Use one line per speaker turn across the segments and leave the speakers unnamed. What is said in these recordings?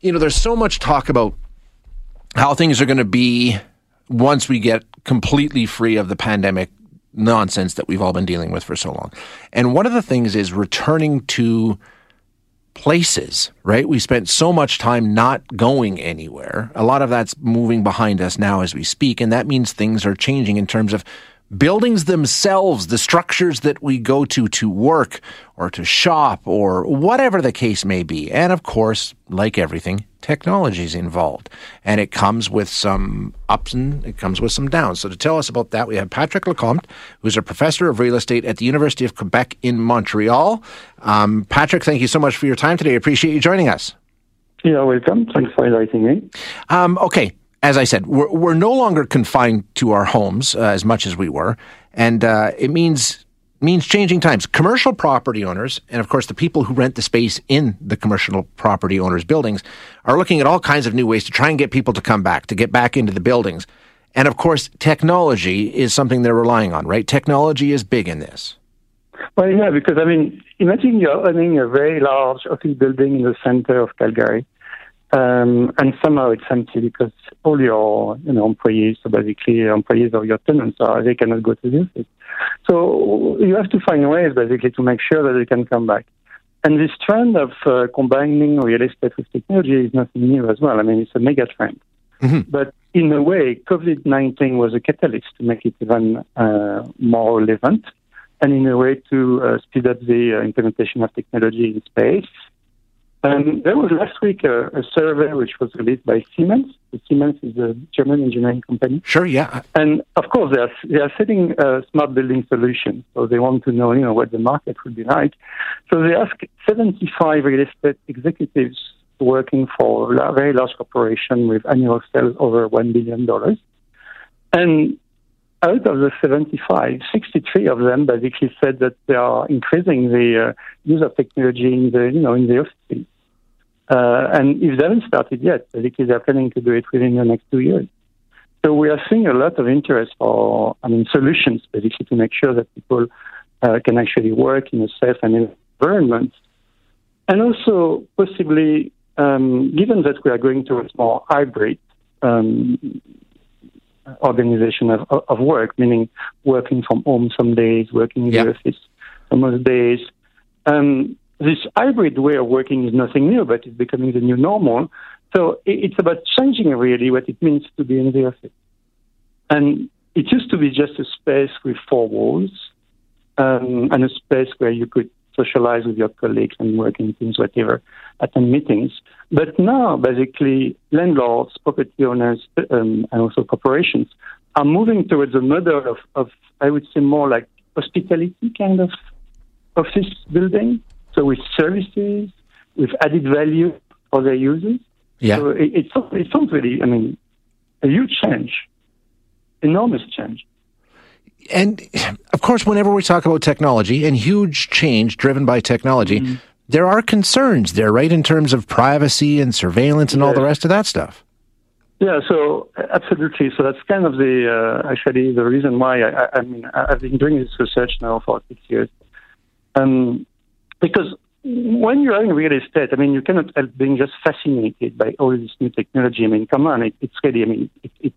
You know, there's so much talk about how things are going to be once we get completely free of the pandemic nonsense that we've all been dealing with for so long. And one of the things is returning to places, right? We spent so much time not going anywhere. A lot of that's moving behind us now as we speak. And that means things are changing in terms of buildings themselves, the structures that we go to to work or to shop or whatever the case may be. And of course, like everything, technology is involved. And it comes with some ups and it comes with some downs. So to tell us about that, we have Patrick Lecomte, who's a professor of real estate at the University of Quebec in Montreal. Um, Patrick, thank you so much for your time today. I appreciate you joining us.
You're welcome. Thanks for inviting me.
Um, okay, as I said, we're, we're no longer confined to our homes uh, as much as we were, and uh, it means means changing times. Commercial property owners, and of course the people who rent the space in the commercial property owners' buildings, are looking at all kinds of new ways to try and get people to come back, to get back into the buildings. And of course, technology is something they're relying on, right? Technology is big in this.
Well, yeah, because I mean, imagine you're owning a very large office building in the center of Calgary um, and somehow it's empty because all your you know employees, so basically employees of your tenants are they cannot go to the office. So you have to find ways basically to make sure that they can come back. And this trend of uh, combining real estate with technology is nothing new as well. I mean, it's a mega trend. Mm-hmm. But in a way, COVID 19 was a catalyst to make it even uh, more relevant and in a way to uh, speed up the uh, implementation of technology in space um, there was last week a, a, survey which was released by Siemens. Siemens is a German engineering company.
Sure, yeah.
And of course, they are, they are setting a smart building solutions. So they want to know, you know, what the market would be like. So they asked 75 real estate executives working for a very large corporation with annual sales over $1 billion. And out of the 75, 63 of them basically said that they are increasing the uh, use of technology in the, you know, in the offices. Uh, and if they haven't started yet, basically they're planning to do it within the next two years. So we are seeing a lot of interest for, I mean, solutions basically to make sure that people uh, can actually work in a safe and environment. And also possibly, um, given that we are going towards more hybrid um, organization of, of work, meaning working from home some days, working in the office some other days. Um, this hybrid way of working is nothing new, but it's becoming the new normal. So it's about changing really what it means to be in the office. And it used to be just a space with four walls um, and a space where you could socialize with your colleagues and work in teams, whatever, attend meetings. But now, basically, landlords, property owners, um, and also corporations are moving towards a model of, of, I would say, more like hospitality kind of office building. So with services, with added value for their users.
Yeah.
So it, it, it sounds really, I mean, a huge change, enormous change
and of course, whenever we talk about technology and huge change driven by technology, mm-hmm. there are concerns there, right, in terms of privacy and surveillance and all the rest of that stuff.
Yeah, so absolutely. So that's kind of the uh, actually the reason why I, I, mean I've been doing this research now for six years, um, because when you're in real estate, I mean you cannot help being just fascinated by all this new technology. I mean, come on, it, it's really I mean it, it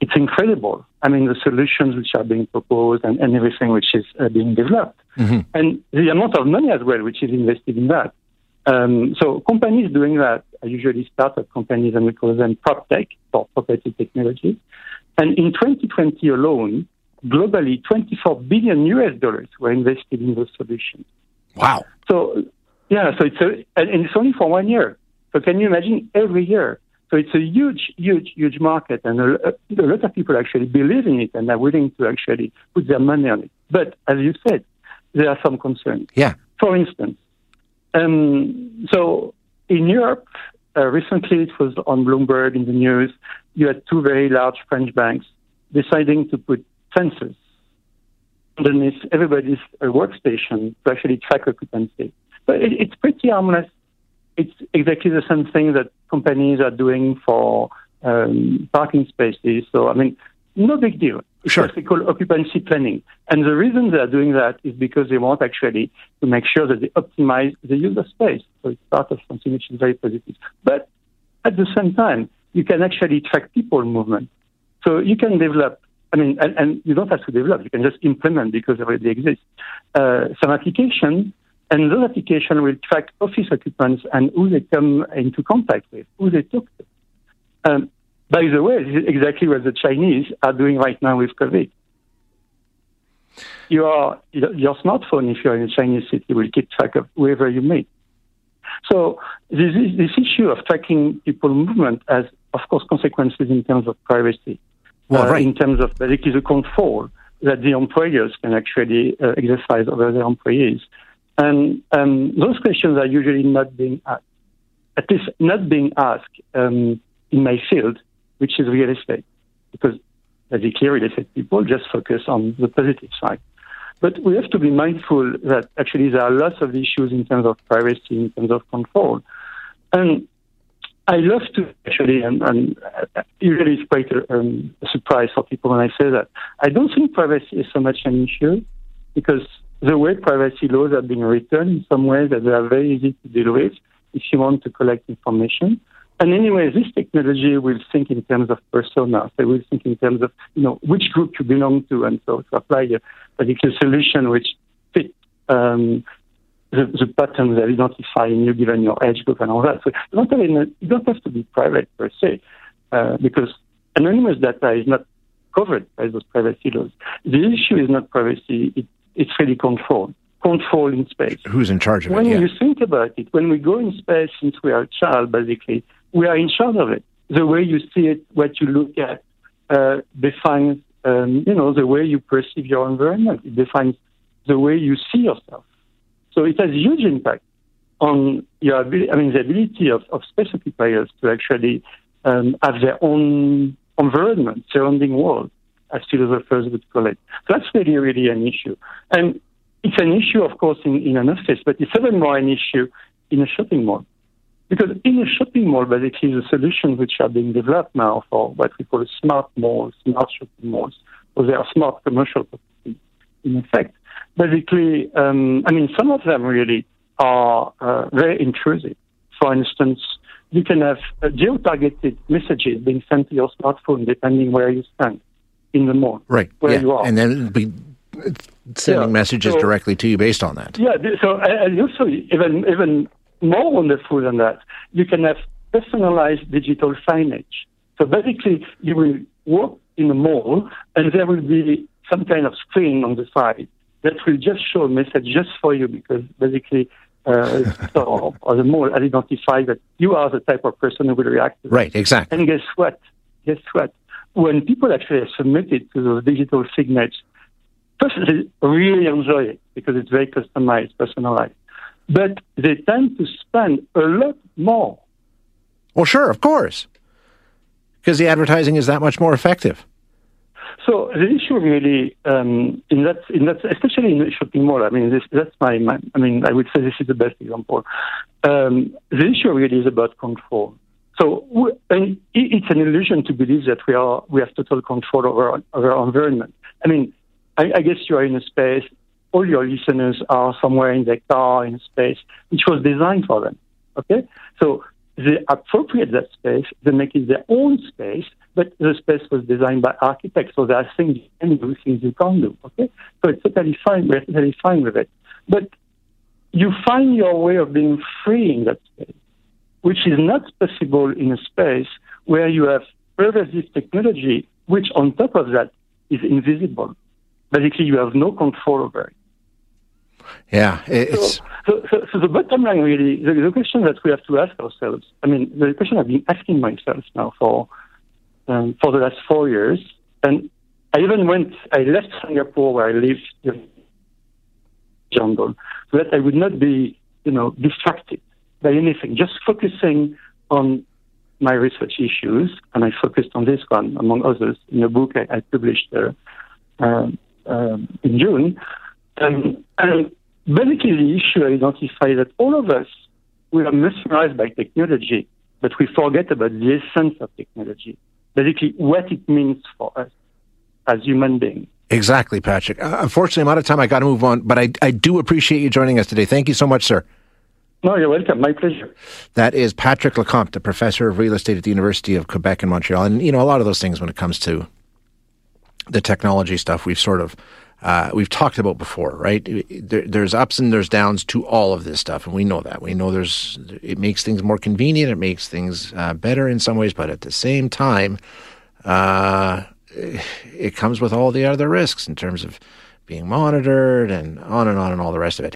it's incredible. I mean, the solutions which are being proposed and, and everything which is uh, being developed, mm-hmm. and the amount of money as well which is invested in that. Um, so companies doing that are usually startup companies, and we call them prop tech for property technology. And in 2020 alone, globally, 24 billion US dollars were invested in those solutions.
Wow.
So, yeah, so it's a, and it's only for one year. So can you imagine every year so it's a huge, huge, huge market, and a, a, lot of people actually believe in it and are willing to actually put their money on it. But as you said, there are some concerns.
Yeah.
For instance, um, so in Europe, uh, recently it was on Bloomberg in the news. You had two very large French banks deciding to put sensors underneath everybody's uh, workstation to actually track occupancy. But it, it's pretty harmless. It's exactly the same thing that companies are doing for um, parking spaces. So, I mean, no big deal. It's
Sure.
what we call occupancy planning. And the reason they are doing that is because they want actually to make sure that they optimize the use of space. So it's part of something which is very positive. But at the same time, you can actually track people movement. So you can develop, I mean, and, and you don't have to develop, you can just implement because it already exists, uh, some application, and those applications will track office occupants and who they come into contact with, who they talk to. Um, by the way, this is exactly what the Chinese are doing right now with COVID. Your, your smartphone, if you're in a Chinese city, will keep track of whoever you meet. So this, this issue of tracking people movement has, of course, consequences in terms of privacy,
Well,
uh,
right.
in terms of basically the control that the employers can actually uh, exercise over their employees. And um, those questions are usually not being asked, at least not being asked um, in my field, which is real estate, because basically real estate people just focus on the positive side. But we have to be mindful that actually there are lots of issues in terms of privacy, in terms of control. And I love to actually, and, and usually it's quite a, um, a surprise for people when I say that. I don't think privacy is so much an issue because the way privacy laws are being written in some ways that they are very easy to deal with if you want to collect information. And anyway, this technology will think in terms of personas. They will think in terms of, you know, which group you belong to, and so to apply a particular solution which fits um, the, the patterns that identify you given your age group and all that. So you don't have, you don't have to be private per se, uh, because anonymous data is not covered by those privacy laws. The issue is not privacy; it, it's really control, control in space.
Who's in charge of
When
it? Yeah.
you think about it, when we go in space since we are a child, basically, we are in charge of it. The way you see it, what you look at, uh, defines, um, you know, the way you perceive your environment. It defines the way you see yourself. So it has huge impact on your ability, I mean, the ability of, of space occupiers to actually um, have their own environment, surrounding world, as philosophers would call it. So that's really, really an issue. And it's an issue, of course, in, in an office, but it's even more an issue in a shopping mall. Because in a shopping mall, basically, the solutions which are being developed now for what we call smart malls, smart shopping malls, or they are smart commercial properties, in effect. Basically, um, I mean, some of them really are uh, very intrusive. For instance, you can have uh, geo-targeted messages being sent to your smartphone depending where you stand in the mall,
Right.
where
yeah.
you are.
And then it'll be sending
Yeah.
messages
So-
directly to you based on that.
Yeah, so and also even even more wonderful than that, you can have personalized digital signage. So basically, you will walk in a mall, and there will be some kind of screen on the side that will just show a message just for you, because basically, uh, so, or the mall identify that you are the type of person who will react. To.
Right. Exactly.
And guess what? Guess what? When people actually submitted to those digital signatures, first they really enjoy it because it's very customized, personalized. But they tend to spend a lot more.
Well, sure, of course, because the advertising is that much more effective.
So the issue really um, in that, in that, especially in the shopping mall. I mean, this, that's my, my. I mean, I would say this is the best example. Um, the issue really is about control. So and it's an illusion to believe that we are we have total control over our, environment. I mean, I, I guess you are in a space. All your listeners are somewhere in their car in space, which was designed for them. Okay, so they appropriate that space, they make it their own space, but the space was designed by architects, so there are things you can do, things you can't do. Okay, so it's totally fine. We're totally fine with it, but you find your way of being free in that space, which is not possible in a space where you have pervasive technology, which on top of that is invisible. Basically, you have no control over it.
Yeah, it's
So, so, so, so the bottom line really, the, the question that we have to ask ourselves, I mean, the question I've been asking myself now for um, for the last four years, and I even went, I left Singapore where I lived in the jungle, so that I would not be, you know, distracted by anything, just focusing on my research issues, and I focused on this one, among others, in a book I, I published uh, um, um, in June. Um, and basically, the issue I identified that all of us, we are mesmerized by technology, but we forget about the essence of technology, basically what it means for us as human beings.
Exactly, Patrick. Uh, unfortunately, I'm out of time. I got to move on, but I, I do appreciate you joining us today. Thank you so much, sir.
No, you're welcome. My pleasure.
That is Patrick Lecomte, a professor of real estate at the University of Quebec in Montreal. And, you know, a lot of those things when it comes to the technology stuff, we've sort of uh, we've talked about before, right? There, there's ups and there's downs to all of this stuff, and we know that. We know there's it makes things more convenient, it makes things uh, better in some ways, but at the same time, uh, it comes with all the other risks in terms of being monitored and on and on and all the rest of it.